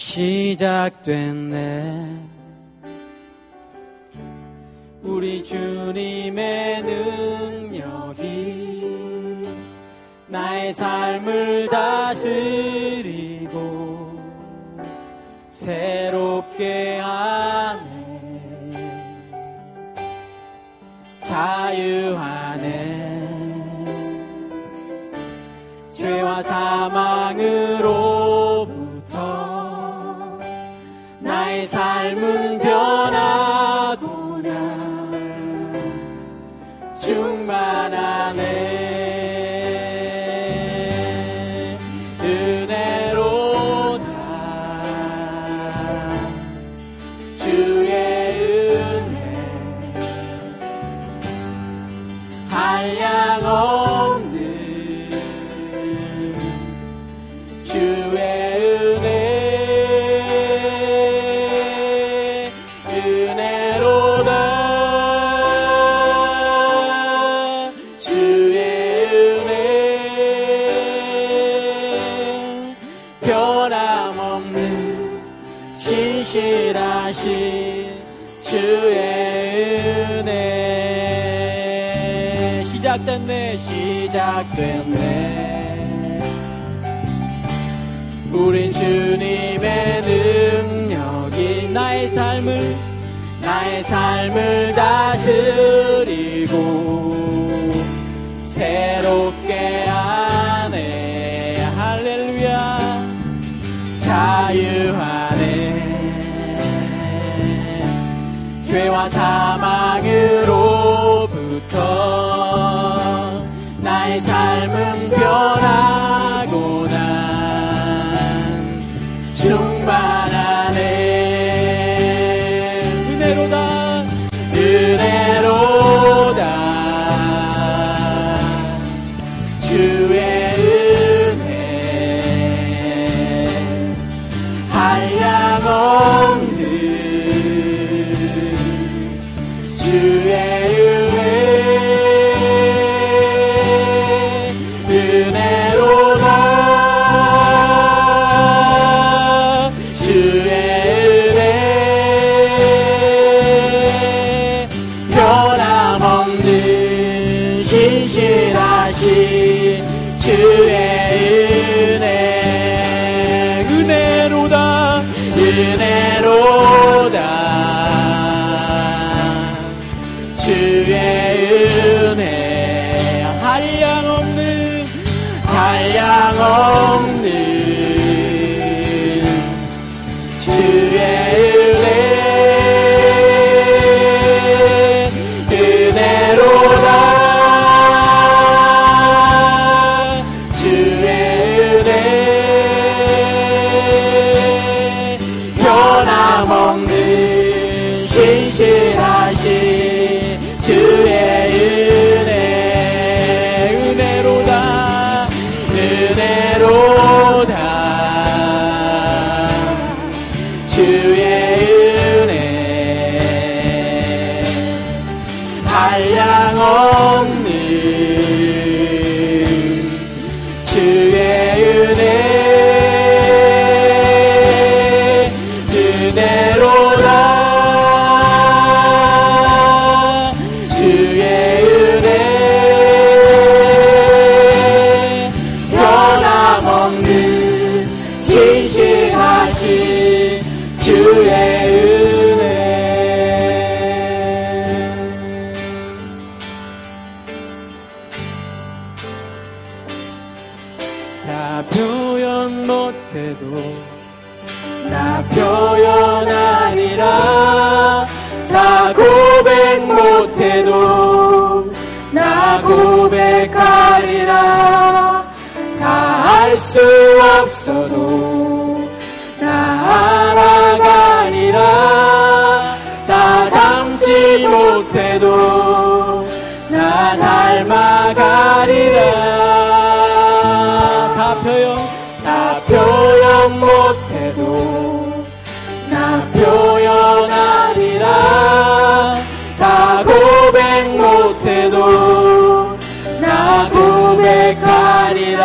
시작됐네. 우리 주님의 능력이 나의 삶을 다스리고 새롭게 하네. 자유하네. 죄와 사망 to you. さい。 나 표현 못해도 나 표현하리라 나 고백 못해도 나 고백하리라 다할수 없어도 나 알아가리라 나 담지 못해도 나 닮아가리라 표현 못해도 나 표현하리라. 다 고백 못해도 나 고백하리라.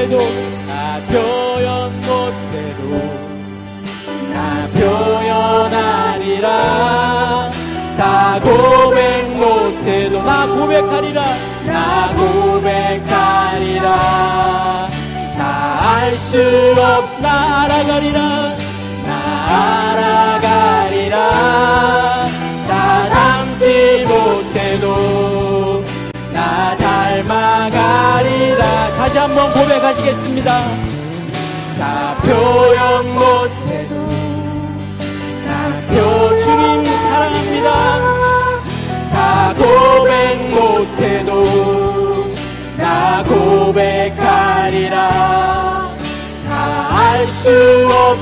못해도 다 표현 못해도 나 표현하리라 다 고백 못해도 나 고백하리라. 나 고백하리라. 다알수 없사 알아가리라. 나 알아가리라 다시 한번 고백하시겠습니다. 다 표현 못해도 나표 주님 사랑합니다. 다 고백 못해도 나 고백하리라. 다 알 수 없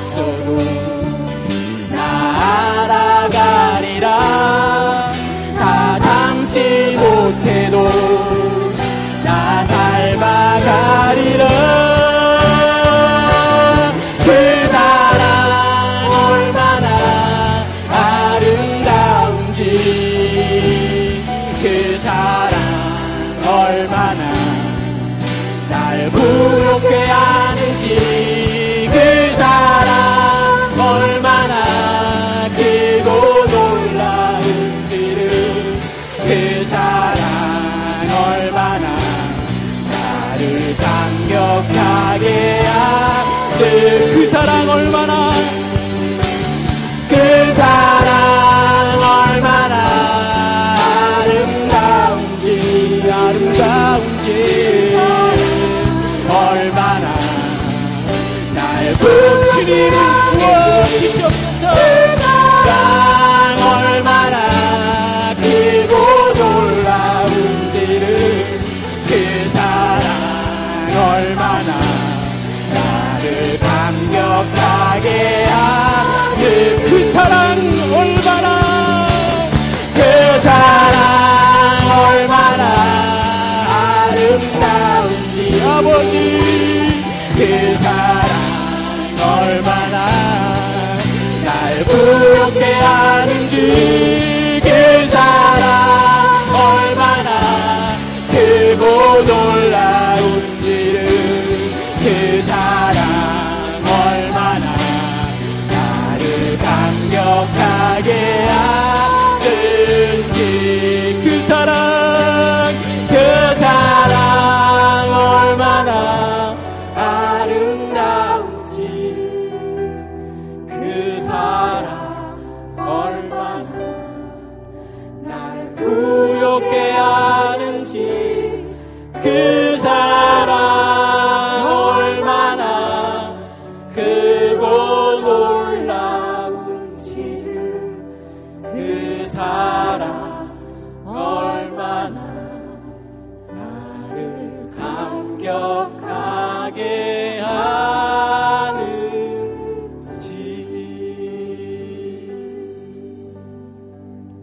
얼마나 날 부주님을 구워주시옵 그 사랑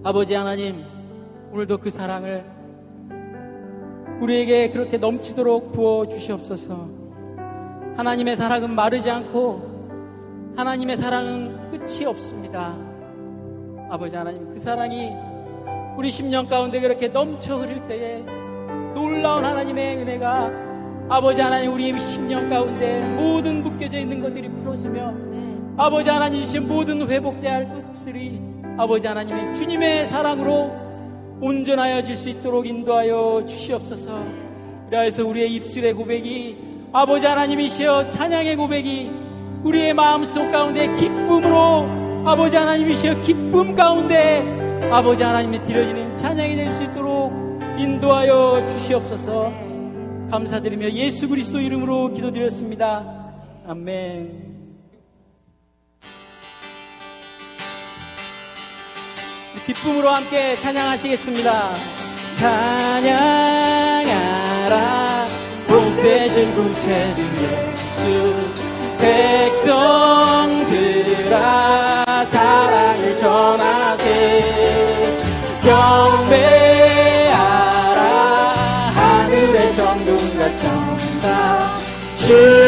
아버지 하나님 오늘도 그 사랑을 우리에게 그렇게 넘치도록 부어 주시옵소서. 하나님의 사랑은 마르지 않고 하나님의 사랑은 끝이 없습니다. 아버지 하나님 그 사랑이 우리 10년 가운데 그렇게 넘쳐 흐를 때에 놀라운 하나님의 은혜가 아버지 하나님 우리 10년 가운데 모든 묶여져 있는 것들이 풀어지며 아버지 하나님 주신 모든 회복돼야 할 것들이 아버지 하나님의 주님의 사랑으로 온전하여질 수 있도록 인도하여 주시옵소서. 그래서 우리의 입술의 고백이 아버지 하나님이시여 찬양의 고백이 우리의 마음속 가운데 기쁨으로 아버지 하나님이시여 기쁨 가운데 아버지 하나님이 드려지는 찬양이 될 수 있도록 인도하여 주시옵소서. 감사드리며 예수 그리스도 이름으로 기도드렸습니다. 아멘. 기쁨으로 함께 찬양하시겠습니다. 찬양하라. 복 대신 구세주 예수 백성들아 사랑을 전하세. 경배하라. 하늘의 정금과 천사 주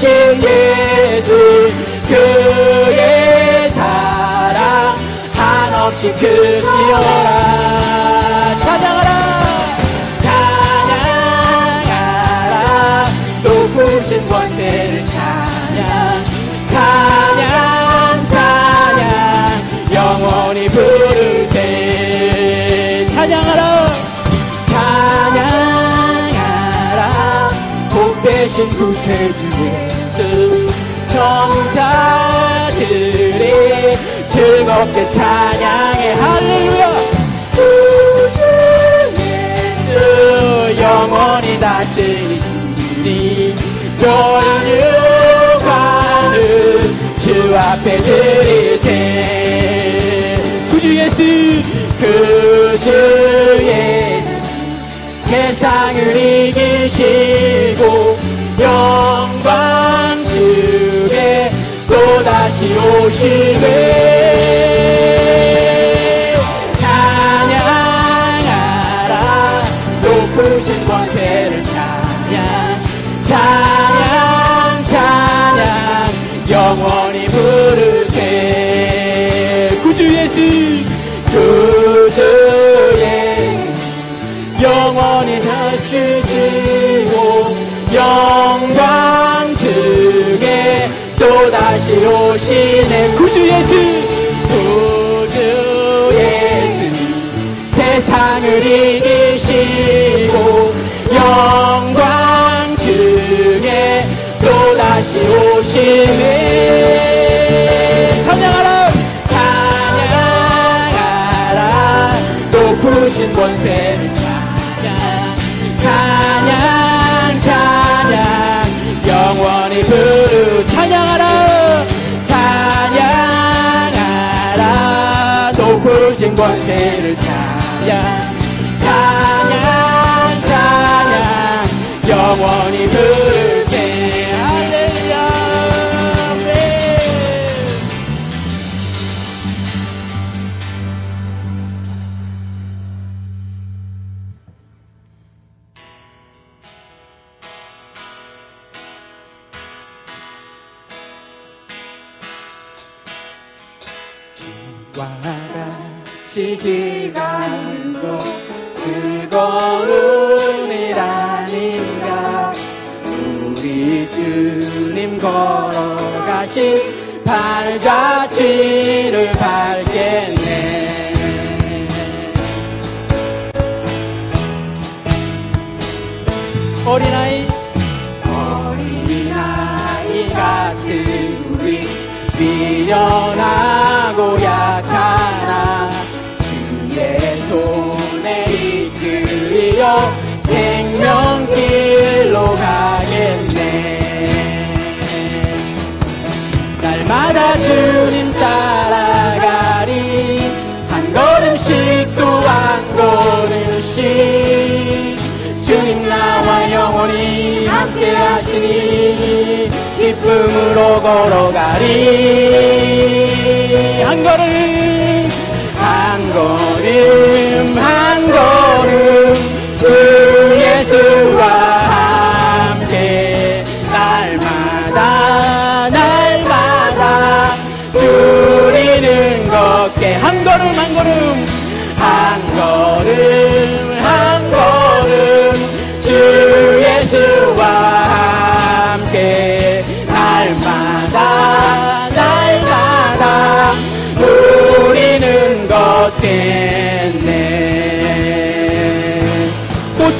죄지신 예수 그의 사랑 한없이 크시오라. 찬양하라. 찬양하라. 높으신 권세를 찬양 찬양 찬양. 영원히 부르세. 찬양하라. 찬양하라. 복 되신 구세주 즐겁게 찬양해. 할렐루야. 구주 예수 영원히 다스리시니 전유관을 주 앞에 드리세. 구주 예수 구주 예수. 세상을 이기시고 영광 주게 또다시 오시네 세상을 이기시고 영광 주게 또다시 오시네 찬양하라! 찬양하라! 높으신 권세를 찬양 찬양 영원히 부르 찬양하라! 찬양하라! 높으신 권세를 찬양 주와 같이 기가는 것 즐거운 일 아닌가. 우리 주님 걸어가신 발자취를 밟 날마다 주님 따라가리. 한 걸음씩 또 한 걸음씩 주님 나와 영원히 함께 하시니 기쁨으로 걸어가리. 한 걸음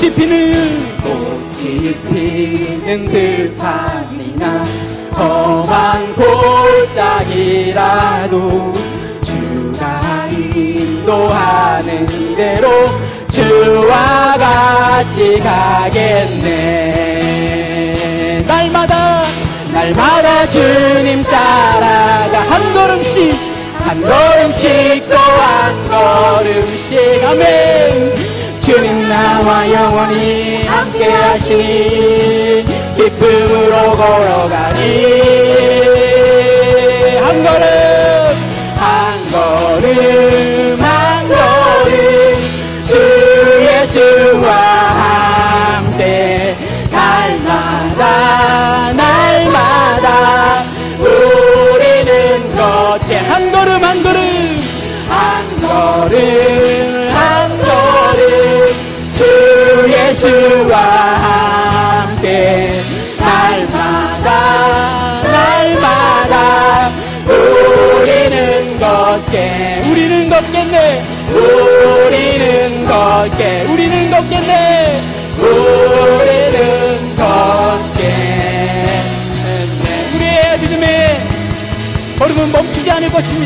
꽃이 피는 꽃이 피는 들판이나 험한 골짜기라도 주가 인도하는 대로 주와 같이 가겠네. 날마다 날마다 주님 따라가 한 걸음씩 한 걸음씩 또 한 걸음씩. 아멘. 주님 나와 영원히 함께 하시니 기쁨으로 걸어가니 한 걸음. 한 걸음.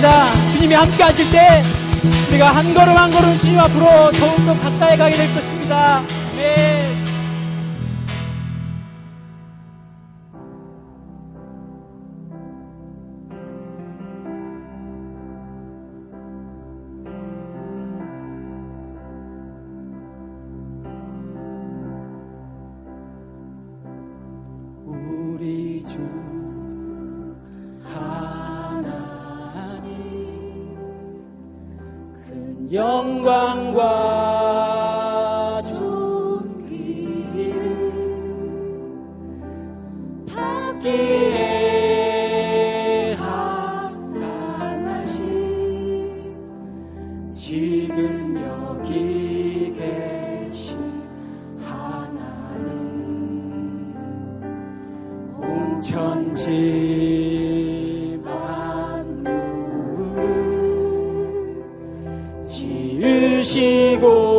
믿습니다. 주님이 함께 하실 때 우리가 한 걸음 한 걸음 주님 앞으로 더욱더 가까이 가게 될 것입니다. 영광과 주시고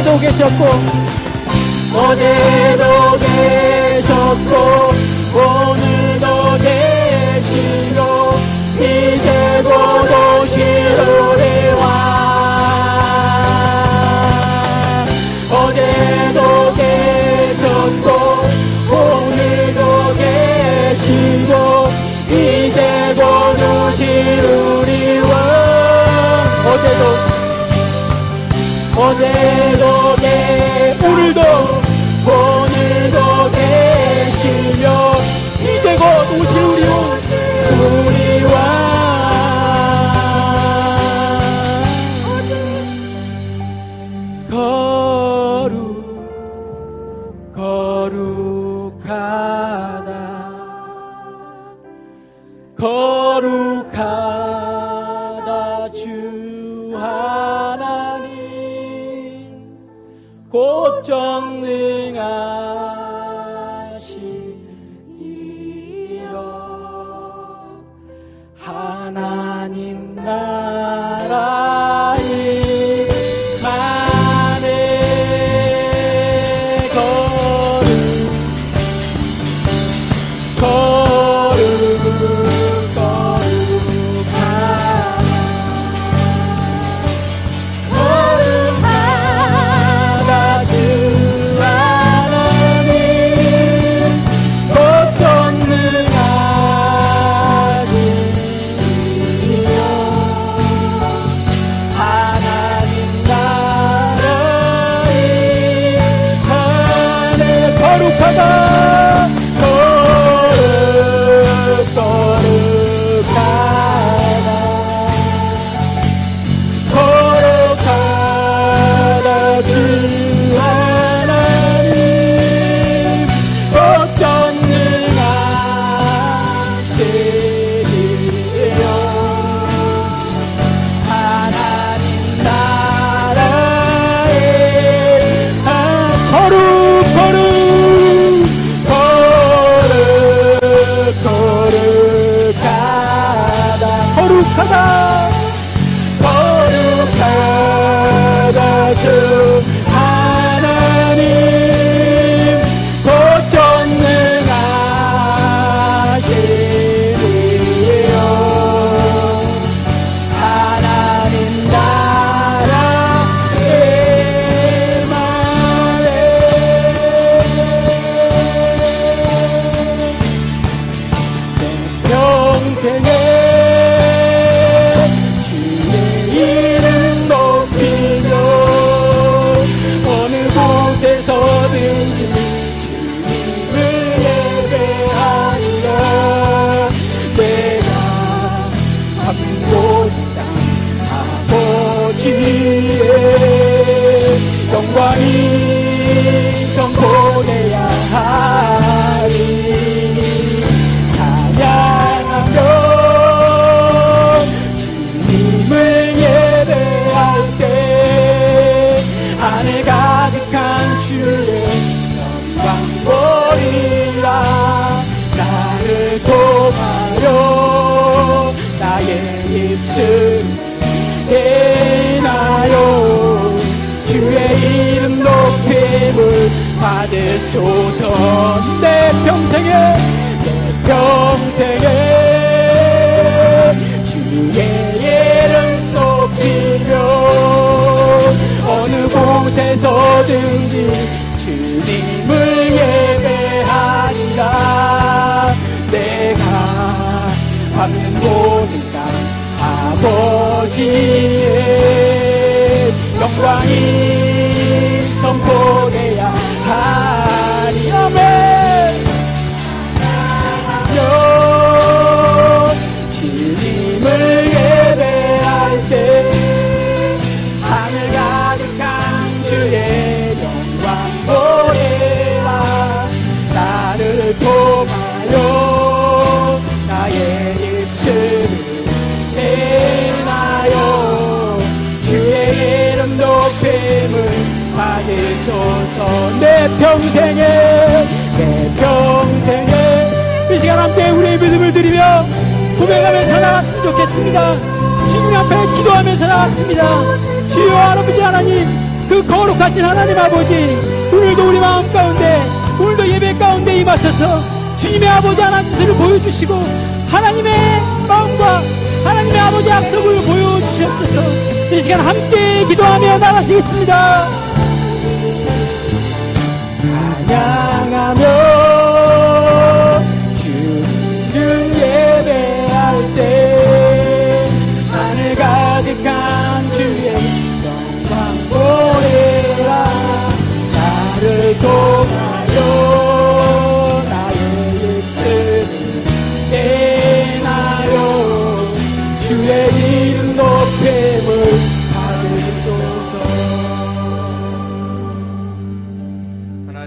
어제도 계셨고 어제도 계셨고 오늘도 계시고 이제도 오시오 어제도 내 오늘도 오늘도 계시며 이제 곧 오실 우리 우리와 거룩 거룩하다. 거 밟는 모든 땅 아버지의 영광이 선포되야 하 믿음을 드리며 고백하면서 나갔으면 좋겠습니다. 주님 앞에 기도하면서 나갔습니다. 주여 아버지 하나님 그 거룩하신 하나님 아버지 오늘도 우리 마음 가운데 오늘도 예배 가운데 임하셔서 주님의 아버지 하나님 뜻을 보여주시고 하나님의 마음과 하나님의 아버지 약속을 보여주시옵소서 이 시간 함께 기도하며 나가시겠습니다 찬양하며 Go.